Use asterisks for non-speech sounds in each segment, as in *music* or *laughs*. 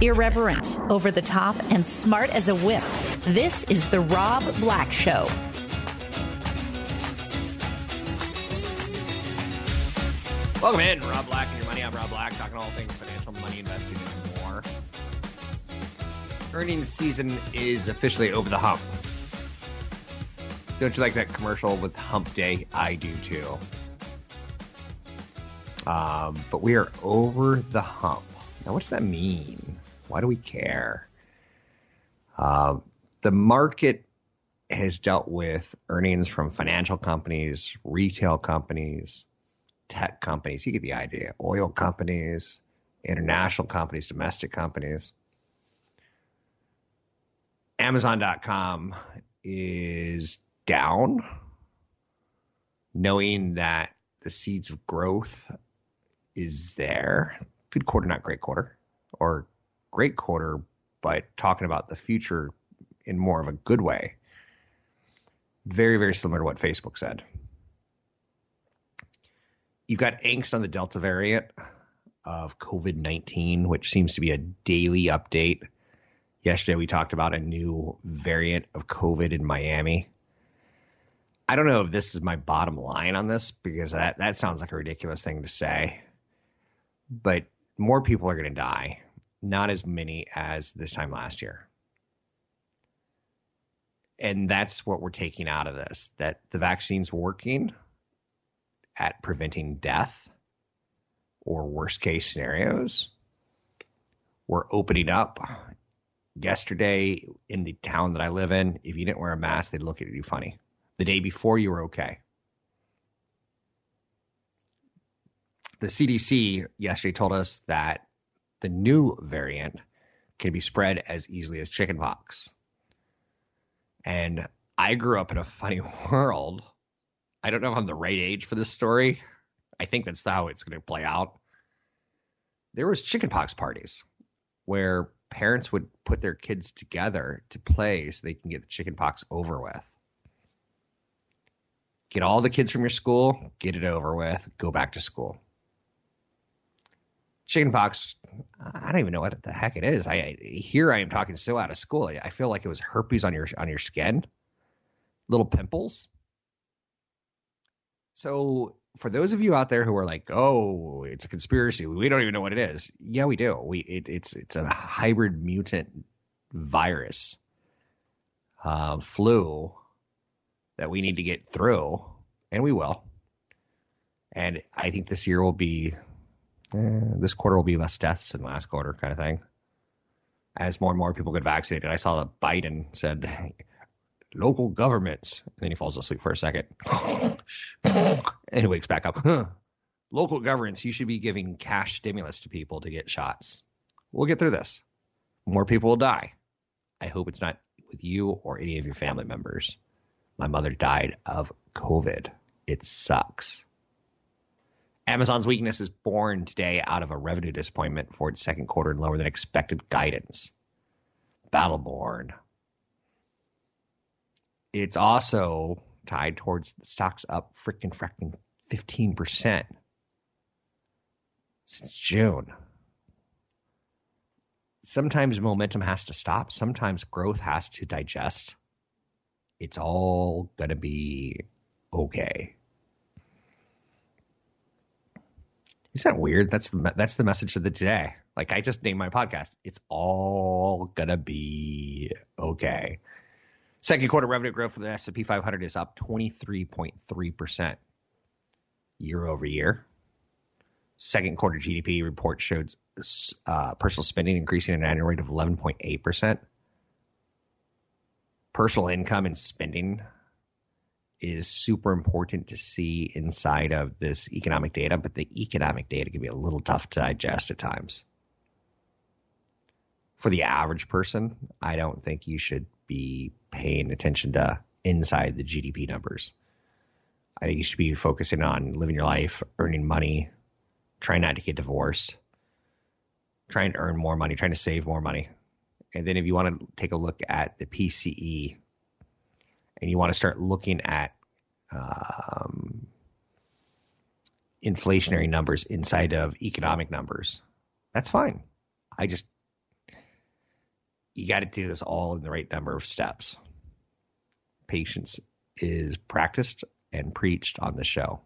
Irreverent, over the top, and smart as a whip. This is The Rob Black Show. Welcome in, Rob Black and your money. I'm Rob Black, talking all things financial, money, investing, and more. Earnings season is officially over the hump. Don't you like that commercial with Hump Day? I do too. Um, but we are over the hump. Now, what does that mean? Why do we care? Uh, the market has dealt with earnings from financial companies, retail companies, tech companies. You get the idea. Oil companies, international companies, domestic companies. Amazon.com is down, knowing that the seeds of growth is there. Good quarter, not great quarter, or great quarter, but talking about the future in more of a good way. Very, very similar to what Facebook said. You've got angst on the Delta variant of COVID 19, which seems to be a daily update. Yesterday, we talked about a new variant of COVID in Miami. I don't know if this is my bottom line on this because that, that sounds like a ridiculous thing to say. But more people are going to die, not as many as this time last year. And that's what we're taking out of this that the vaccine's working at preventing death or worst case scenarios. We're opening up. Yesterday, in the town that I live in, if you didn't wear a mask, they'd look at you funny. The day before, you were okay. The CDC yesterday told us that the new variant can be spread as easily as chickenpox. And I grew up in a funny *laughs* world. I don't know if I'm the right age for this story. I think that's how it's going to play out. There was chickenpox parties where parents would put their kids together to play so they can get the chickenpox over with. Get all the kids from your school, get it over with, go back to school. Chickenpox, I don't even know what the heck it is. I, I here I am talking so out of school. I, I feel like it was herpes on your on your skin, little pimples. So for those of you out there who are like, "Oh, it's a conspiracy. We don't even know what it is." Yeah, we do. We it, it's it's a hybrid mutant virus, uh, flu that we need to get through, and we will. And I think this year will be, eh, this quarter will be less deaths than last quarter, kind of thing. As more and more people get vaccinated, I saw that Biden said local governments. And then he falls asleep for a second. *laughs* and he wakes back up. Huh. Local governments, you should be giving cash stimulus to people to get shots. We'll get through this. More people will die. I hope it's not with you or any of your family members. My mother died of COVID. It sucks. Amazon's weakness is born today out of a revenue disappointment for its second quarter and lower than expected guidance. Battleborn, it's also tied towards the stocks up freaking freaking 15% since June. Sometimes momentum has to stop, sometimes growth has to digest. It's all going to be okay. Isn't that weird? That's the that's the message of the day. Like I just named my podcast. It's all gonna be okay. Second quarter revenue growth for the S&P 500 is up 23.3% year over year. Second quarter GDP report showed uh, personal spending increasing at an annual rate of 11.8%. Personal income and spending is super important to see inside of this economic data, but the economic data can be a little tough to digest at times. for the average person, I don't think you should be paying attention to inside the GDP numbers. I think you should be focusing on living your life, earning money, trying not to get divorced, trying to earn more money, trying to save more money. And then if you want to take a look at the PCE and you want to start looking at um, inflationary numbers inside of economic numbers, that's fine. I just, you got to do this all in the right number of steps. Patience is practiced and preached on the show.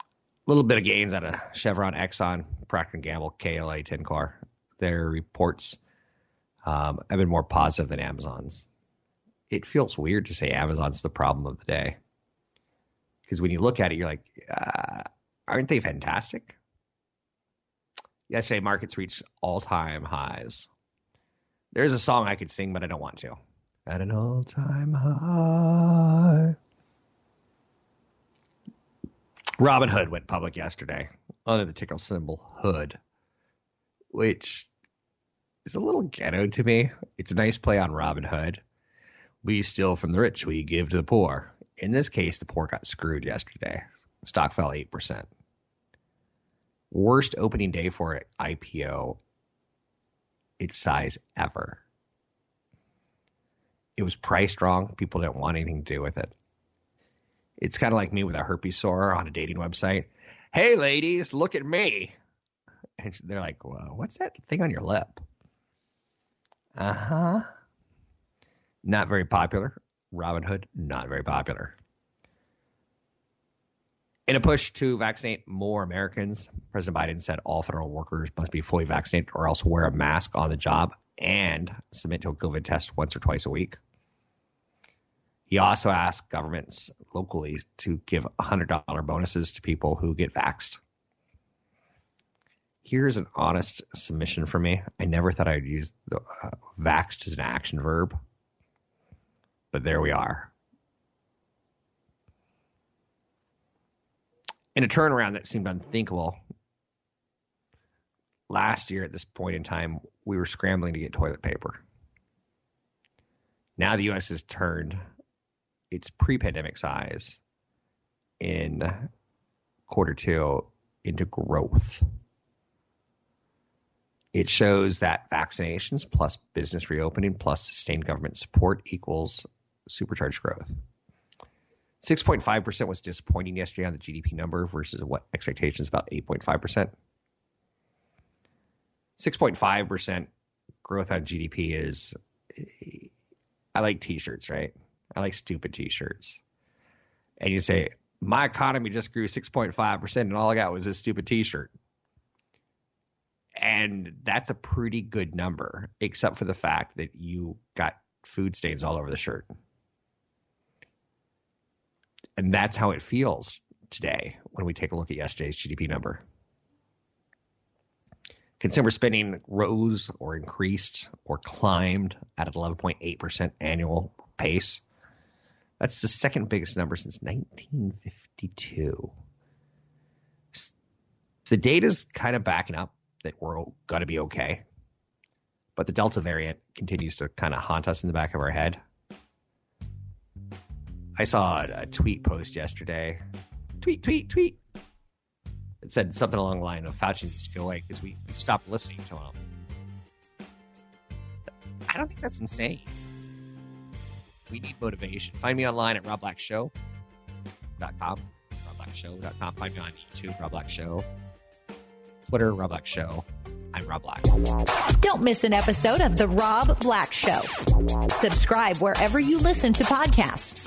A little bit of gains out of Chevron, Exxon, Procter & Gamble, KLA, Ten Tencor. Their reports um, have been more positive than Amazon's. It feels weird to say Amazon's the problem of the day. Because when you look at it, you're like, uh, aren't they fantastic? Yesterday, markets reached all time highs. There's a song I could sing, but I don't want to. At an all time high. Robinhood went public yesterday under the ticker symbol Hood, which is a little ghetto to me. It's a nice play on Robin Hood. We steal from the rich, we give to the poor. In this case, the poor got screwed yesterday. Stock fell 8%. Worst opening day for an IPO its size ever. It was priced wrong. People didn't want anything to do with it. It's kind of like me with a herpes sore on a dating website. Hey, ladies, look at me. And they're like, well, what's that thing on your lip? Uh huh. Not very popular. Robinhood, not very popular. In a push to vaccinate more Americans, President Biden said all federal workers must be fully vaccinated or else wear a mask on the job and submit to a COVID test once or twice a week. He also asked governments locally to give $100 bonuses to people who get vaxxed. Here's an honest submission for me. I never thought I'd use the uh, vaxxed as an action verb, but there we are. In a turnaround that seemed unthinkable, last year at this point in time, we were scrambling to get toilet paper. Now the U.S. has turned its pre-pandemic size in quarter two into growth. It shows that vaccinations plus business reopening plus sustained government support equals supercharged growth. 6.5% was disappointing yesterday on the GDP number versus what expectations about 8.5%. 6.5% growth on GDP is I like t-shirts, right? I like stupid t-shirts. And you say, my economy just grew 6.5% and all I got was this stupid t-shirt. And that's a pretty good number, except for the fact that you got food stains all over the shirt. And that's how it feels today when we take a look at yesterday's GDP number. Consumer spending rose or increased or climbed at an 11.8% annual pace. That's the second biggest number since 1952. So the data's kind of backing up that we're going to be okay. But the Delta variant continues to kind of haunt us in the back of our head. I saw a tweet post yesterday. Tweet, tweet, tweet. It said something along the line of Fauci needs to go away because we, stopped listening to him. I don't think that's insane. We need motivation. Find me online at robblackshow.com. robblackshow.com. Find me on YouTube, Rob Black Show. Twitter, Rob Black Show. I'm Rob Black. Don't miss an episode of The Rob Black Show. Subscribe wherever you listen to podcasts.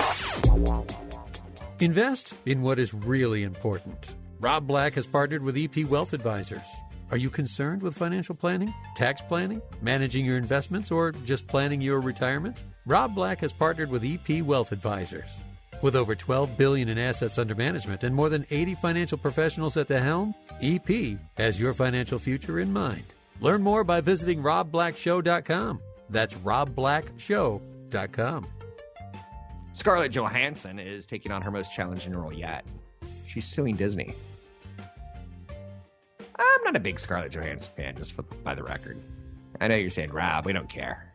Invest in what is really important. Rob Black has partnered with EP Wealth Advisors. Are you concerned with financial planning, tax planning, managing your investments, or just planning your retirement? Rob Black has partnered with EP Wealth Advisors. With over 12 billion in assets under management and more than 80 financial professionals at the helm, EP has your financial future in mind. Learn more by visiting robblackshow.com. That's robblackshow.com. Scarlett Johansson is taking on her most challenging role yet. She's suing Disney. I'm not a big Scarlett Johansson fan, just for, by the record. I know you're saying, Rob, we don't care.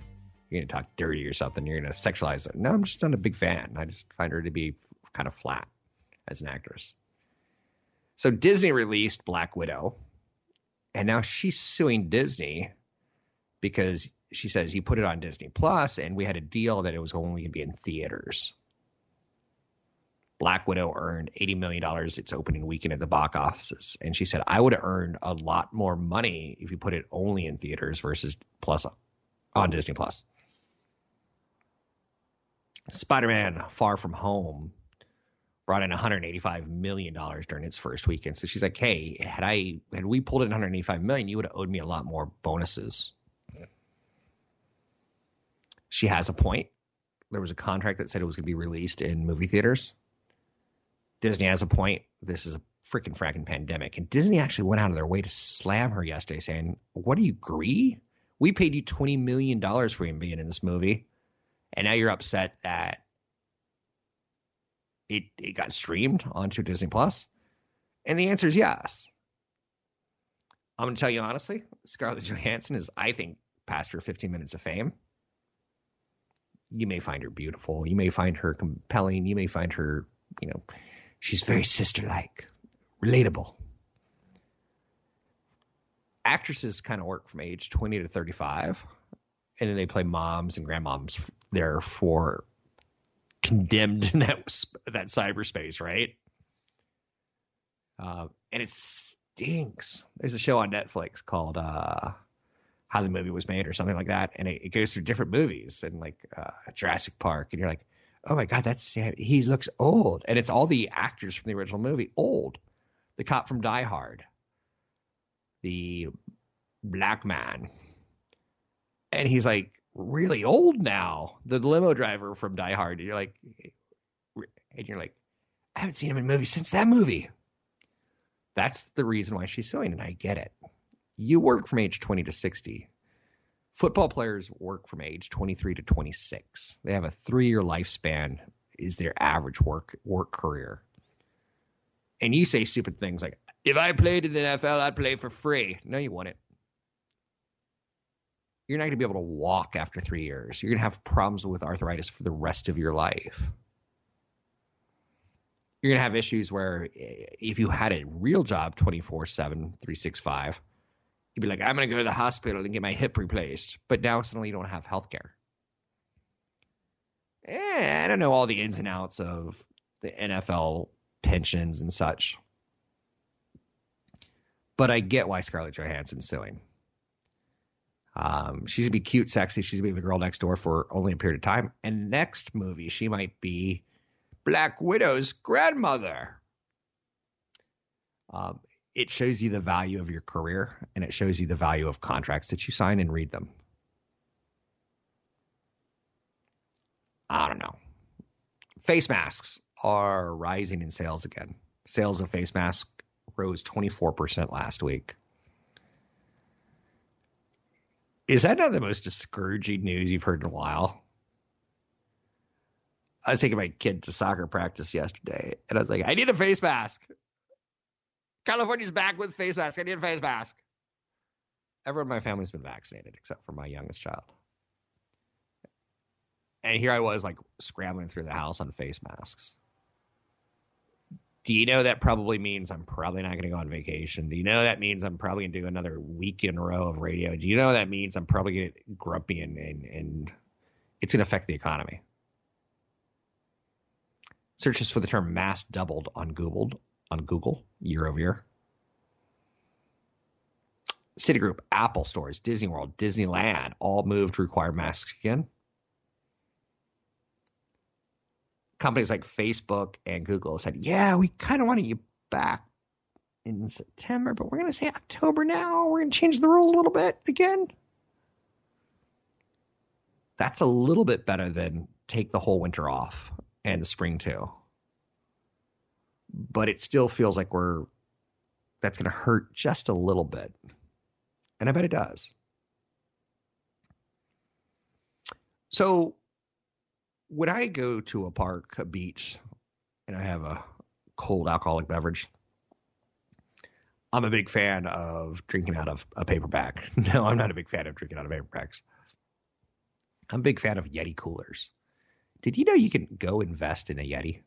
You're going to talk dirty or something. You're going to sexualize it. No, I'm just not a big fan. I just find her to be kind of flat as an actress. So Disney released Black Widow, and now she's suing Disney because she says he put it on Disney Plus, and we had a deal that it was only going to be in theaters. Black Widow earned $80 million its opening weekend at the box offices. And she said, I would have earned a lot more money if you put it only in theaters versus plus on Disney Plus. Spider Man Far From Home brought in 185 million dollars during its first weekend. So she's like, "Hey, had I had we pulled in 185 million, you would have owed me a lot more bonuses." She has a point. There was a contract that said it was going to be released in movie theaters. Disney has a point. This is a freaking fracking pandemic, and Disney actually went out of their way to slam her yesterday, saying, "What do you agree? We paid you 20 million dollars for him being in this movie, and now you're upset that." it, it got streamed onto Disney Plus? And the answer is yes. I'm going to tell you honestly, Scarlett Johansson is, I think, past her 15 minutes of fame. You may find her beautiful. You may find her compelling. You may find her, you know, she's very sister like, relatable. Actresses kind of work from age 20 to 35, and then they play moms and grandmoms there for condemned in *laughs* that that cyberspace, right? Uh, and it stinks. There's a show on Netflix called uh, "How the Movie Was Made" or something like that, and it, it goes through different movies and like uh, Jurassic Park, and you're like, oh my god, that's he looks old, and it's all the actors from the original movie old. The cop from Die Hard, the black man, and he's like really old now. The limo driver from Die Hard. And you're like, and you're like, I haven't seen him in movies since that movie. That's the reason why she's suing, and I get it. You work from age 20 to 60. Football players work from age 23 to 26. They have a three-year lifespan. Is their average work work career? And you say stupid things like, "If I played in the NFL, I'd play for free." No, you wouldn't you're not going to be able to walk after three years. You're going to have problems with arthritis for the rest of your life. You're going to have issues where eh, if you had a real job 24 7, 365, you'd be like, I'm going to go to the hospital and get my hip replaced. But now suddenly you don't have health care. Eh, I don't know all the ins and outs of the NFL pensions and such. But I get why Scarlett Johansson's suing. Um, she's gonna be cute, sexy. She's gonna be the girl next door for only a period of time. And next movie, she might be Black Widow's grandmother. Um, it shows you the value of your career, and it shows you the value of contracts that you sign and read them. I don't know. Face masks are rising in sales again. Sales of face masks rose 24% last week. Is that not the most discouraging news you've heard in a while? I was taking my kid to soccer practice yesterday, and I was like, I need a face mask. California's back with face mask. I need a face mask. Everyone in my family's been vaccinated except for my youngest child. And here I was, like, scrambling through the house on face masks do you know that probably means I'm probably not going to go on vacation? Do you know that means I'm probably going to do another week in a row of radio? Do you know that means I'm probably going to get grumpy and, and, and it's going to affect the economy? Searches for the term mask doubled on Google on Google year over year. Citigroup, Apple stores, Disney World, Disneyland all moved to require masks again. Companies like Facebook and Google said, yeah, we kind of wanted you back in September, but we're going to say October now. We're going to change the rules a little bit again. That's a little bit better than take the whole winter off and the spring too. But it still feels like we're that's going to hurt just a little bit. And I bet it does. So when I go to a park, a beach, and I have a cold alcoholic beverage, I'm a big fan of drinking out of a paper bag. *laughs* No, I'm not a big fan of drinking out of paper bags. I'm a big fan of Yeti coolers. Did you know you can go invest in a Yeti?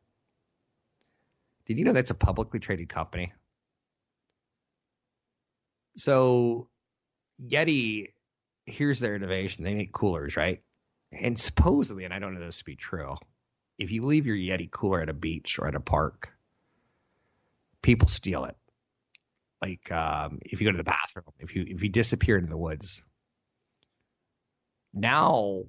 Did you know that's a publicly traded company? So, Yeti, here's their innovation. They make coolers, right? And supposedly, and I don't know this to be true, if you leave your Yeti cooler at a beach or at a park, people steal it. Like um, if you go to the bathroom, if you if you disappear in the woods. Now,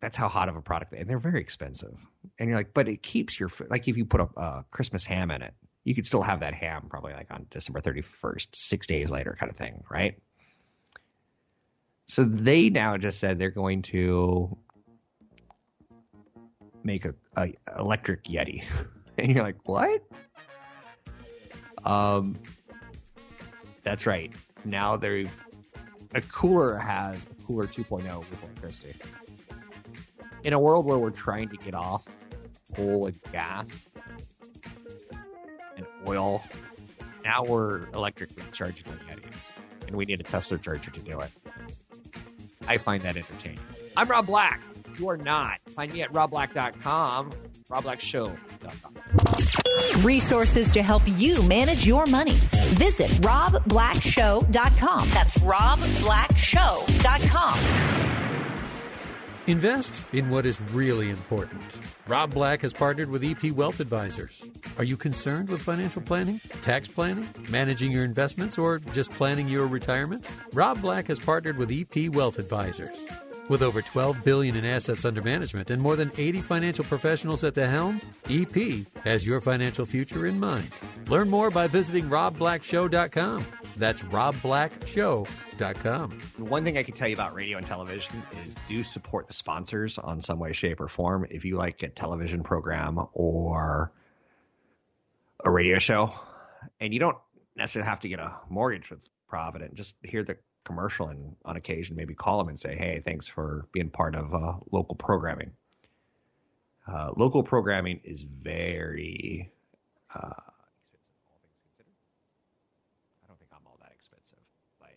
that's how hot of a product, and they're very expensive. And you're like, but it keeps your like if you put a, a Christmas ham in it, you could still have that ham probably like on December 31st, six days later, kind of thing, right? So they now just said they're going to make a, a electric Yeti, *laughs* and you're like, what? Um, that's right. Now they've a cooler has a cooler 2.0 with electricity. In a world where we're trying to get off coal and gas and oil, now we're electrically charging the Yetis, and we need a Tesla charger to do it. I find that entertaining. I'm Rob Black. You are not. Find me at robblack.com, robblackshow.com. Resources to help you manage your money. Visit robblackshow.com. That's robblackshow.com. Invest in what is really important. Rob Black has partnered with EP Wealth Advisors. Are you concerned with financial planning, tax planning, managing your investments, or just planning your retirement? Rob Black has partnered with EP Wealth Advisors. With over 12 billion in assets under management and more than 80 financial professionals at the helm, EP has your financial future in mind. Learn more by visiting robblackshow.com. That's robblackshow.com. One thing I can tell you about radio and television is do support the sponsors on some way, shape, or form. If you like a television program or a radio show, and you don't necessarily have to get a mortgage with Provident, just hear the commercial and on occasion maybe call them and say, hey, thanks for being part of uh, local programming. Uh, local programming is very uh, I don't think I'm all that expensive, but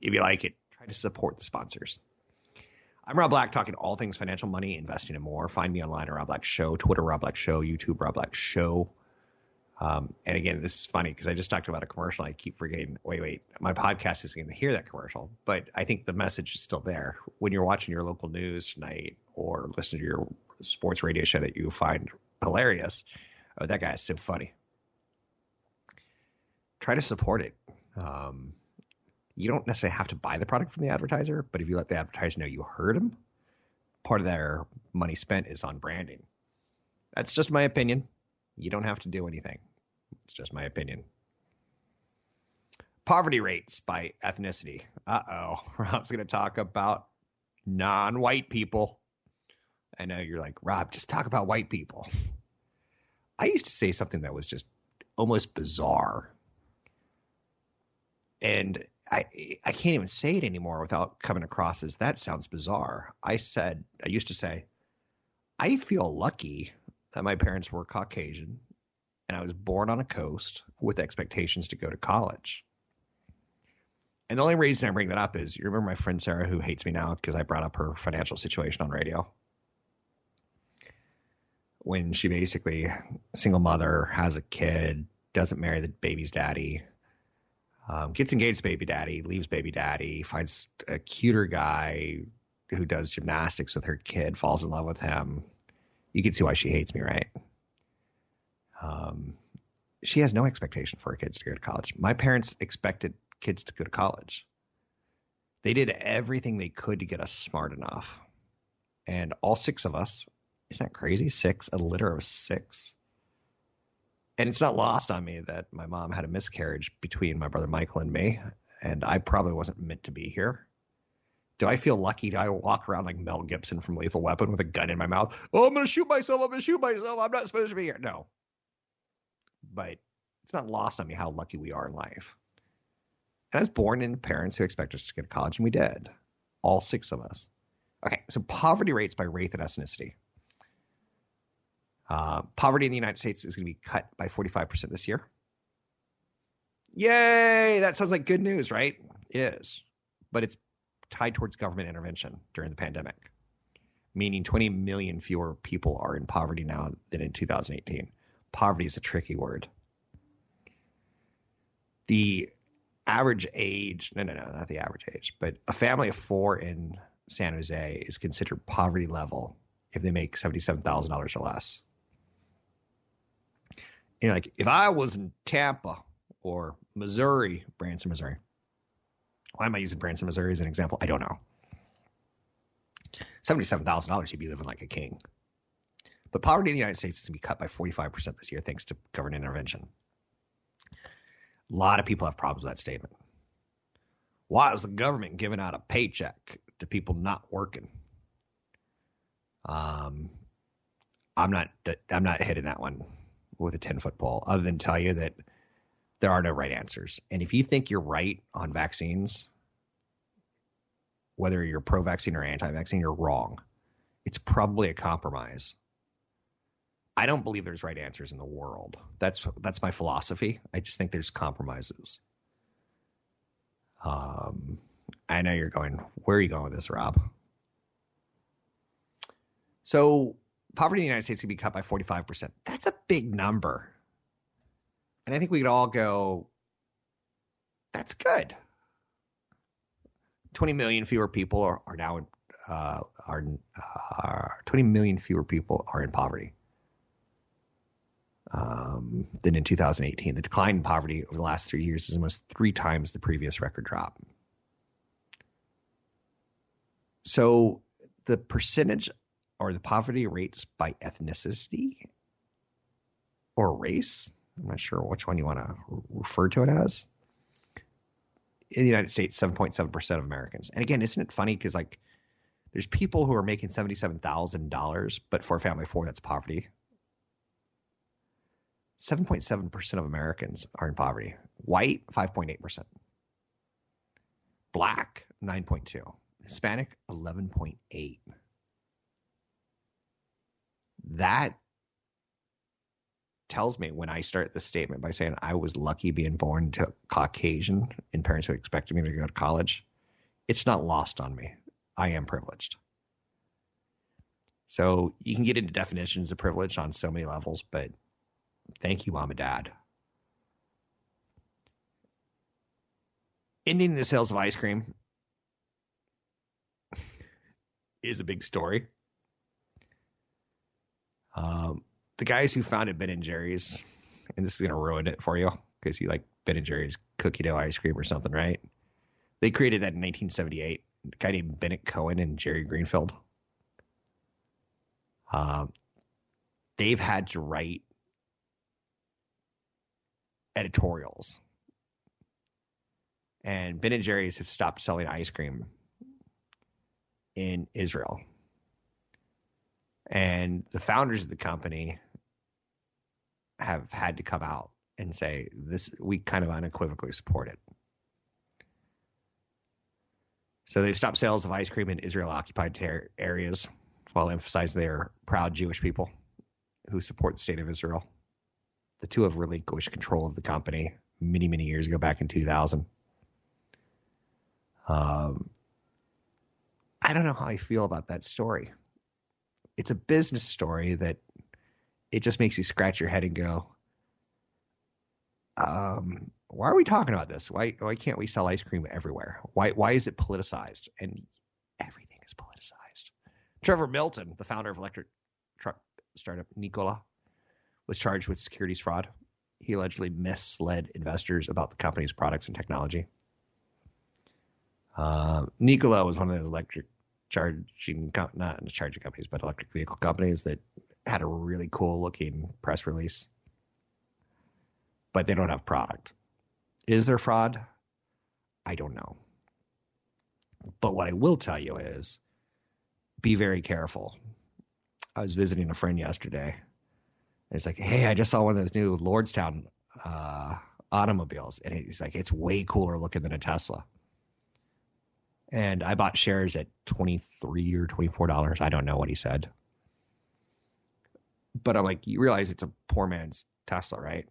if you like it, try to support the sponsors. I'm Rob Black, talking all things financial, money, investing, and more. Find me online at Rob Black Show, Twitter Rob Black Show, YouTube Rob Black Show. Um, and again, this is funny because I just talked about a commercial. I keep forgetting. Wait, wait, my podcast isn't going to hear that commercial, but I think the message is still there. When you're watching your local news tonight or listening to your sports radio show that you find hilarious, oh, that guy is so funny. Try to support it. Um, you don't necessarily have to buy the product from the advertiser, but if you let the advertiser know you heard them, part of their money spent is on branding. That's just my opinion. You don't have to do anything. It's just my opinion. Poverty rates by ethnicity. Uh oh. Rob's *laughs* going to talk about non white people. I know you're like, Rob, just talk about white people. *laughs* I used to say something that was just almost bizarre. And I I can't even say it anymore without coming across as that sounds bizarre. I said I used to say, I feel lucky that my parents were Caucasian and I was born on a coast with expectations to go to college. And the only reason I bring that up is you remember my friend Sarah who hates me now because I brought up her financial situation on radio. When she basically single mother has a kid, doesn't marry the baby's daddy, um, gets engaged to baby daddy, leaves baby daddy, finds a cuter guy who does gymnastics with her kid, falls in love with him. You can see why she hates me, right? Um, she has no expectation for her kids to go to college. My parents expected kids to go to college. They did everything they could to get us smart enough. And all six of us, isn't that crazy? Six, a litter of six and it's not lost on me that my mom had a miscarriage between my brother Michael and me, and I probably wasn't meant to be here. Do I feel lucky? Do I walk around like Mel Gibson from Lethal Weapon with a gun in my mouth? Oh, I'm going to shoot myself. I'm going to shoot myself. I'm not supposed to be here. No. But it's not lost on me how lucky we are in life. And I was born into parents who expect us to go to college, and we did. All six of us. Okay, so poverty rates by race and ethnicity. Uh, poverty in the United States is going to be cut by 45% this year. Yay! That sounds like good news, right? It is. But it's tied towards government intervention during the pandemic, meaning 20 million fewer people are in poverty now than in 2018. Poverty is a tricky word. The average age, no, no, no, not the average age, but a family of four in San Jose is considered poverty level if they make $77,000 or less. You know, like if I was in Tampa or Missouri, Branson, Missouri. Why am I using Branson, Missouri as an example? I don't know. $77,000, you'd be living like a king. But poverty in the United States is going to be cut by 45% this year thanks to government intervention. A lot of people have problems with that statement. Why is the government giving out a paycheck to people not working? Um, I'm not. I'm not hitting that one with a 10 foot pole, other than tell you that there are no right answers. And if you think you're right on vaccines, whether you're pro vaccine or anti vaccine, you're wrong. It's probably a compromise. I don't believe there's right answers in the world. That's that's my philosophy. I just think there's compromises. Um, I know you're going. Where are you going with this, Rob? So poverty in the United States can be cut by 45%. That's a big number. And I think we could all go, that's good. 20 million fewer people are, are now uh, are, uh, 20 million fewer people are in poverty um, than in 2018. The decline in poverty over the last three years is almost three times the previous record drop. So the percentage or the poverty rates by ethnicity or race. I'm not sure which one you want to refer to it as. In the United States, 7.7% of Americans. And again, isn't it funny? Because, like, there's people who are making $77,000, but for a family of four, that's poverty. 7.7% of Americans are in poverty. White, 5.8%. Black, 9.2. Hispanic, 11.8. that tells me when I start the statement by saying I was lucky being born to Caucasian and parents who expected me to go to college, it's not lost on me. I am privileged. So you can get into definitions of privilege on so many levels, but thank you, mom and dad. Ending the sales of ice cream *laughs* is a big story. Um, the guys who founded Ben and Jerry's, and this is gonna ruin it for you because you like Ben and Jerry's cookie dough ice cream or something, right? They created that in 1978. A guy named Bennett Cohen and Jerry Greenfield. Um, they've had to write editorials, and Ben and Jerry's have stopped selling ice cream in Israel and the founders of the company have had to come out and say this we kind of unequivocally support it. So they've stopped sales of ice cream in Israel occupied ter- areas while emphasizing they are proud Jewish people who support the state of Israel. The two have relinquished control of the company many, many years ago, back in 2000. Um, I don't know how I feel about that story it's a business story that it just makes you scratch your head and go, um, why are we talking about this? Why why can't we sell ice cream everywhere? Why why is it politicized? And everything is politicized. Trevor Milton, the founder of electric truck startup Nikola, was charged with securities fraud. He allegedly misled investors about the company's products and technology. Uh, Nikola was one of those electric charging not charging companies, but electric vehicle companies that had a really cool looking press release, but they don't have product. Is there fraud? I don't know. But what I will tell you is be very careful. I was visiting a friend yesterday. And it's like, hey, I just saw one of those new Lordstown uh, automobiles. And he's like, it's way cooler looking than a Tesla and I bought shares at twenty three or twenty four dollars. I don't know what he said, but I'm like, you realize it's a poor man's Tesla, right?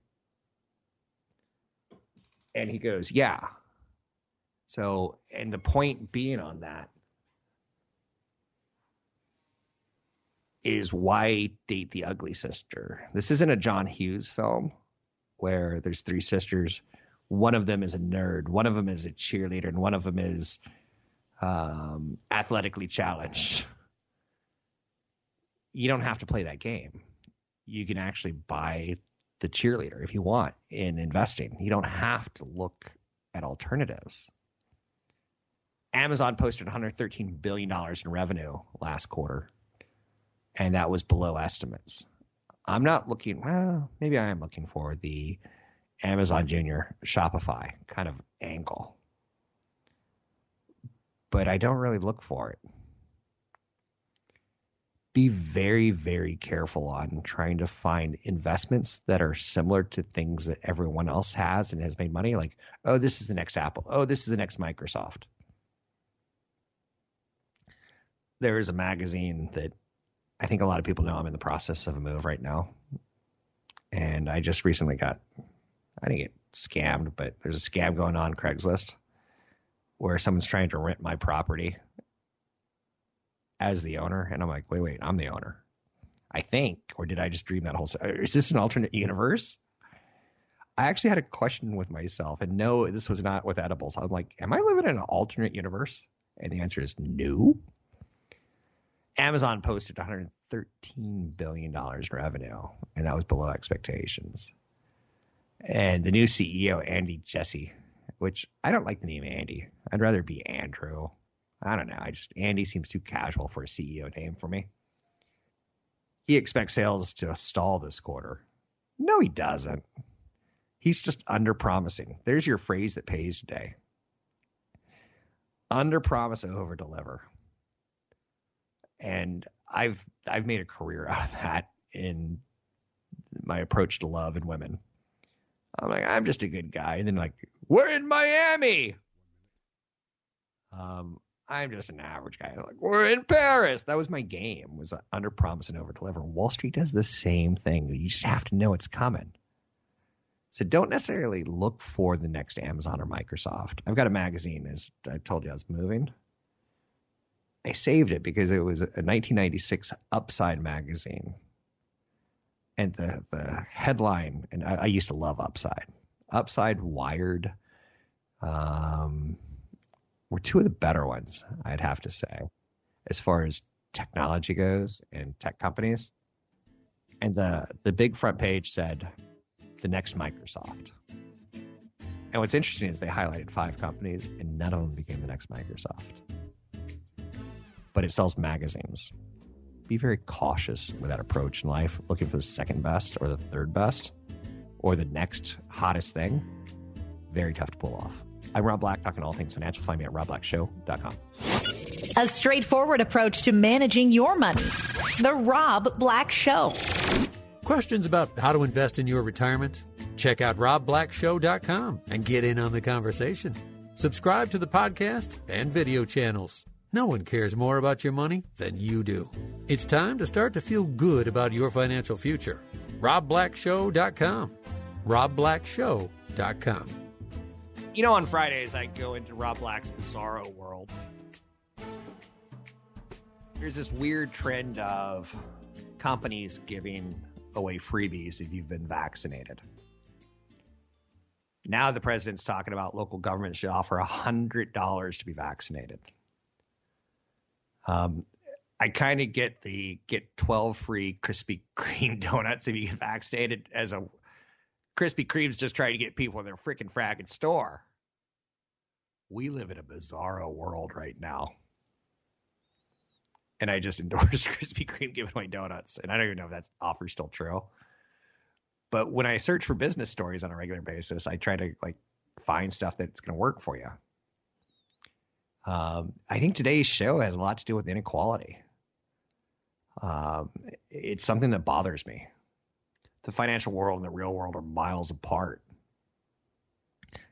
And he goes, Yeah. So, and the point being on that is why date the ugly sister? This isn't a John Hughes film where there's three sisters. One of them is a nerd, one of them is a cheerleader, and one of them is um, athletically challenged. You don't have to play that game. You can actually buy the cheerleader if you want in investing. You don't have to look at alternatives. Amazon posted $113 billion in revenue last quarter, and that was below estimates. I'm not looking, well, maybe I am looking for the Amazon Junior Shopify kind of angle, but I don't really look for it. Be very, very careful on trying to find investments that are similar to things that everyone else has and has made money. Like, oh, this is the next Apple. Oh, this is the next Microsoft there is a magazine that I think a lot of people know I'm in the process of a move right now. And I just recently got, I didn't get scammed, but there's a scam going on Craigslist where someone's trying to rent my property as the owner. And I'm like, wait, wait, I'm the owner. I think, or did I just dream that whole? Uh, is this an alternate universe? I actually had a question with myself, and no, this was not with edibles. I'm like, am I living in an alternate universe? And the answer is no. Amazon posted 113 billion dollars in revenue, and that was below expectations. And the new CEO, Andy Jassy, which I don't like the name Andy. I'd rather be Andrew. I don't know. I just Andy seems too casual for a CEO name for me. He expects sales to stall this quarter. No, he doesn't. He's just under promising. There's your phrase that pays today. Under promise, over deliver and I've I've made a career *laughs* out of that in my approach to love and women. I'm like, I'm just a good guy, and then like, we're in Miami. Um, I'm just an average guy. Like, we're in Paris. That was my game. Was under promise and over deliver. Wall Street does the same thing. You just have to know it's coming. So don't necessarily look for the next Amazon or Microsoft. I've got a magazine, as I told you, I was moving. I saved it because it was a 1996 Upside magazine. And the, the headline, and I, I used to love Upside. Upside, Wired, um, were two of the better ones, I'd have to say, as far as technology goes and tech companies. And the, the big front page said, the next Microsoft. And what's interesting is they highlighted five companies, and none of them became the next Microsoft but it sells magazines. Be very cautious with that approach in life, looking for the second best or the third best or the next hottest thing. Very tough to pull off. I'm Rob Black, talking all things financial. Find me at robblackshow.com. A straightforward approach to managing your money. The Rob Black Show. Questions about how to invest in your retirement? Check out robblackshow.com and get in on the conversation. Subscribe to the podcast and video channels. No one cares more about your money than you do. It's time to start to feel good about your financial future. RobBlackShow.com. RobBlackShow.com. You know, on Fridays, I go into Rob Black's Bizarro world. There's this weird trend of companies giving away freebies if you've been vaccinated. Now the president's talking about local governments should offer $100 to be vaccinated. Um, I kind of get the get 12 free Krispy Kreme *laughs* donuts if you get vaccinated as a Krispy Kreme's just trying to get people in their freaking fragging store. We live in a bizarro world right now. And I just *laughs* endorsed Krispy Kreme giving away donuts. And I don't even know if that offer still true. But when I search for business stories on a regular basis, I try to like find stuff that's going to work for you. Um, I think today's show has a lot to do with inequality. Um, it's something that bothers me. The financial world and the real world are miles apart.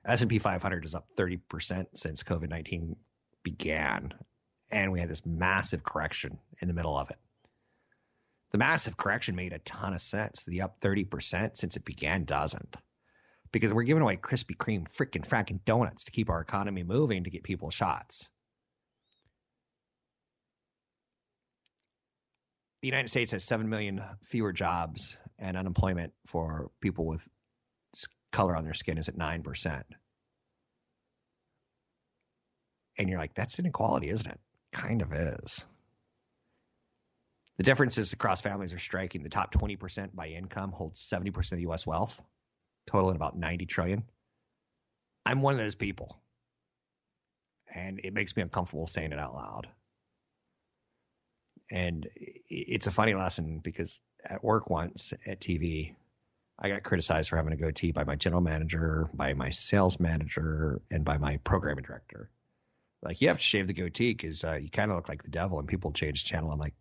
S&P 500 is up 30% since COVID-19 began, and we had this massive correction in the middle of it. The massive correction made a ton of sense. The up 30% since it began doesn't. because we're giving away Krispy Kreme freaking fracking donuts to keep our economy moving to get people shots. The United States has 7 million fewer jobs and unemployment for people with color on their skin is at 9%. And you're like, that's inequality, isn't it? Kind of is. The differences across families are striking. The top 20% by income holds 70% of the U.S. wealth, totaling about 90 trillion. I'm one of those people. And it makes me uncomfortable saying it out loud. And it's a funny lesson because at work once at TV, I got criticized for having a goatee by my general manager, by my sales manager, and by my programming director. Like, you have to shave the goatee because uh, you kind of look like the devil, and people change channel. I'm like,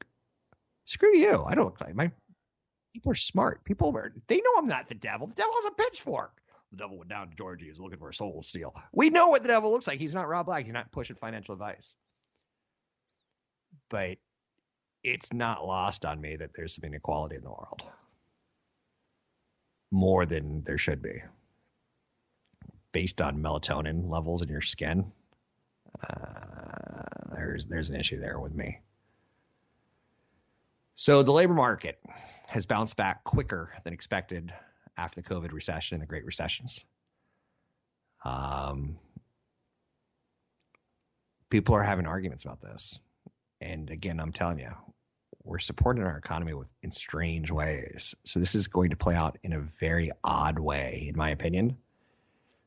screw you. I don't look like my people are smart. People are, they know I'm not the devil. The devil has a pitchfork. The devil went down to Georgia. He's looking for a soul steal. We know what the devil looks like. He's not Rob Black. He's not pushing financial advice. But it's not lost on me that there's some inequality in the world. More than there should be. Based on melatonin levels in your skin. Uh, there's there's an issue there with me. So the labor market has bounced back quicker than expected after the COVID recession and the Great Recessions. Um, people are having arguments about this. And again, I'm telling you, we're supporting our economy with in strange ways. So this is going to play out in a very odd way, in my opinion.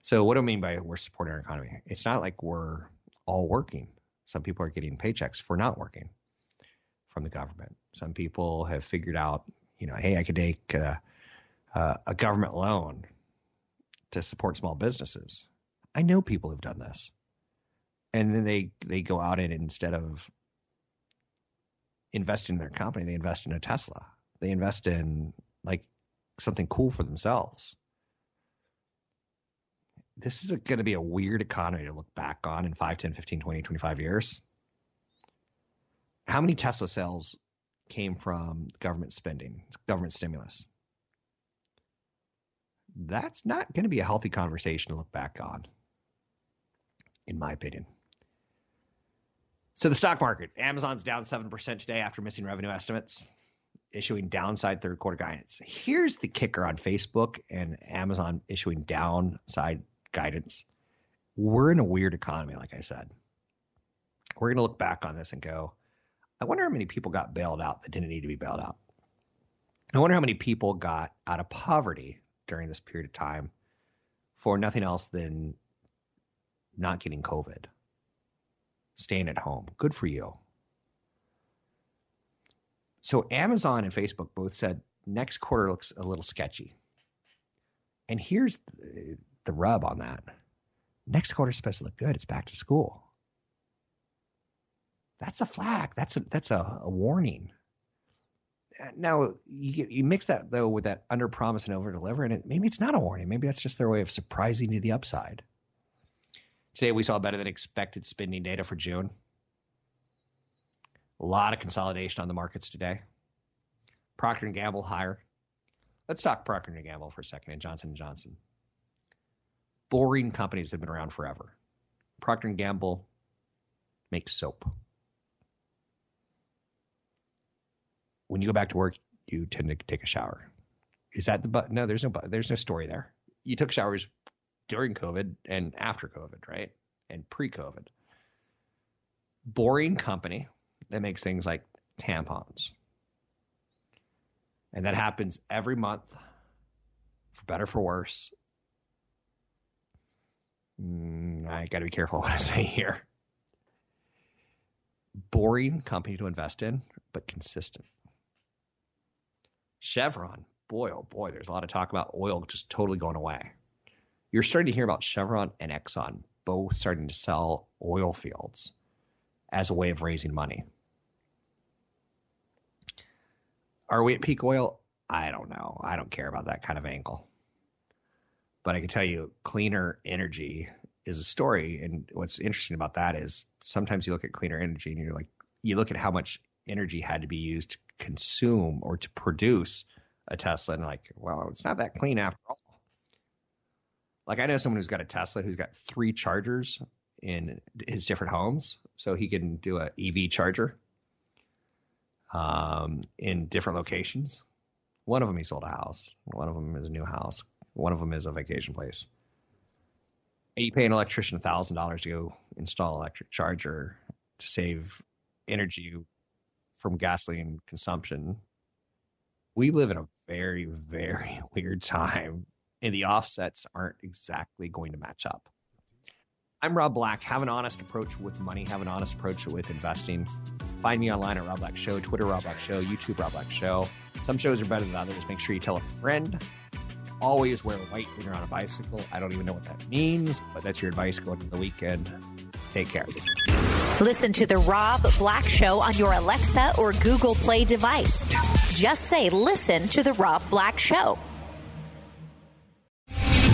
So what do I mean by we're supporting our economy? It's not like we're all working. Some people are getting paychecks for not working from the government. Some people have figured out, you know, hey, I could take a, a government loan to support small businesses. I know people who've done this, and then they they go out and instead of investing in their company, they invest in a Tesla. They invest in like something cool for themselves. This is going to be a weird economy to look back on in 5, 10, 15, 20, 25 years how many Tesla sales came from government spending, government stimulus? That's not going to be a healthy conversation to look back on, in my opinion. So the stock market, Amazon's down 7% today after missing revenue estimates, issuing downside third quarter guidance. Here's the kicker on Facebook and Amazon issuing downside guidance. We're in a weird economy, like I said. We're going to look back on this and go, I wonder how many people got bailed out that didn't need to be bailed out. I wonder how many people got out of poverty during this period of time for nothing else than not getting COVID, staying at home. Good for you. So Amazon and Facebook both said next quarter looks a little sketchy. And here's the, rub on that. Next quarter is supposed to look good. It's back to school that's a flag. That's a that's a, a warning. Now you you mix that though with that under promise and over deliver, and it, maybe it's not a warning. Maybe that's just their way of surprising you the upside. Today we saw better than expected spending data for June. A lot of consolidation on the markets today. Procter Gamble higher. Let's talk Procter and Gamble for a second and Johnson Johnson. Boring companies have been around forever. Procter Gamble makes soap. when you go back to work, you tend to take a shower. Is that the but? No, there's no. There's no story there. You took showers during COVID and after COVID, right? And pre-COVID. Boring company that makes things like tampons. And that happens every month, for better for worse. Mm, I got to be careful *laughs* what I say here. Boring company to invest in, but consistent. Chevron, boy, oh boy, there's a lot of talk about oil just totally going away. You're starting to hear about Chevron and Exxon both starting to sell oil fields as a way of raising money. Are we at peak oil? I don't know. I don't care about that kind of angle. But I can tell you, cleaner energy is a story. And what's interesting about that is sometimes you look at cleaner energy and you're like, you look at how much energy had to be used to consume or to produce a Tesla and like, well, it's not that clean after all. Like I know someone who's got a Tesla who's got three chargers in his different homes, so he can do a EV charger um, in different locations. One of them he sold a house. One of them is a new house. One of them is a vacation place. And you pay an electrician thousand dollars to go install an electric charger to save energy from gasoline consumption. We live in a very, very *laughs* weird time, and the offsets aren't exactly going to match up. I'm Rob Black. Have an honest approach with money. Have an honest approach with investing. Find me online at Rob Black Show, Twitter Rob Black Show, YouTube Rob Black Show. Some shows are better than others. Make sure you tell a friend. Always wear white when you're on a bicycle. I don't even know what that means, but that's your advice going into the weekend. Take care. Listen to The Rob Black Show on your Alexa or Google Play device. Just say, listen to The Rob Black Show.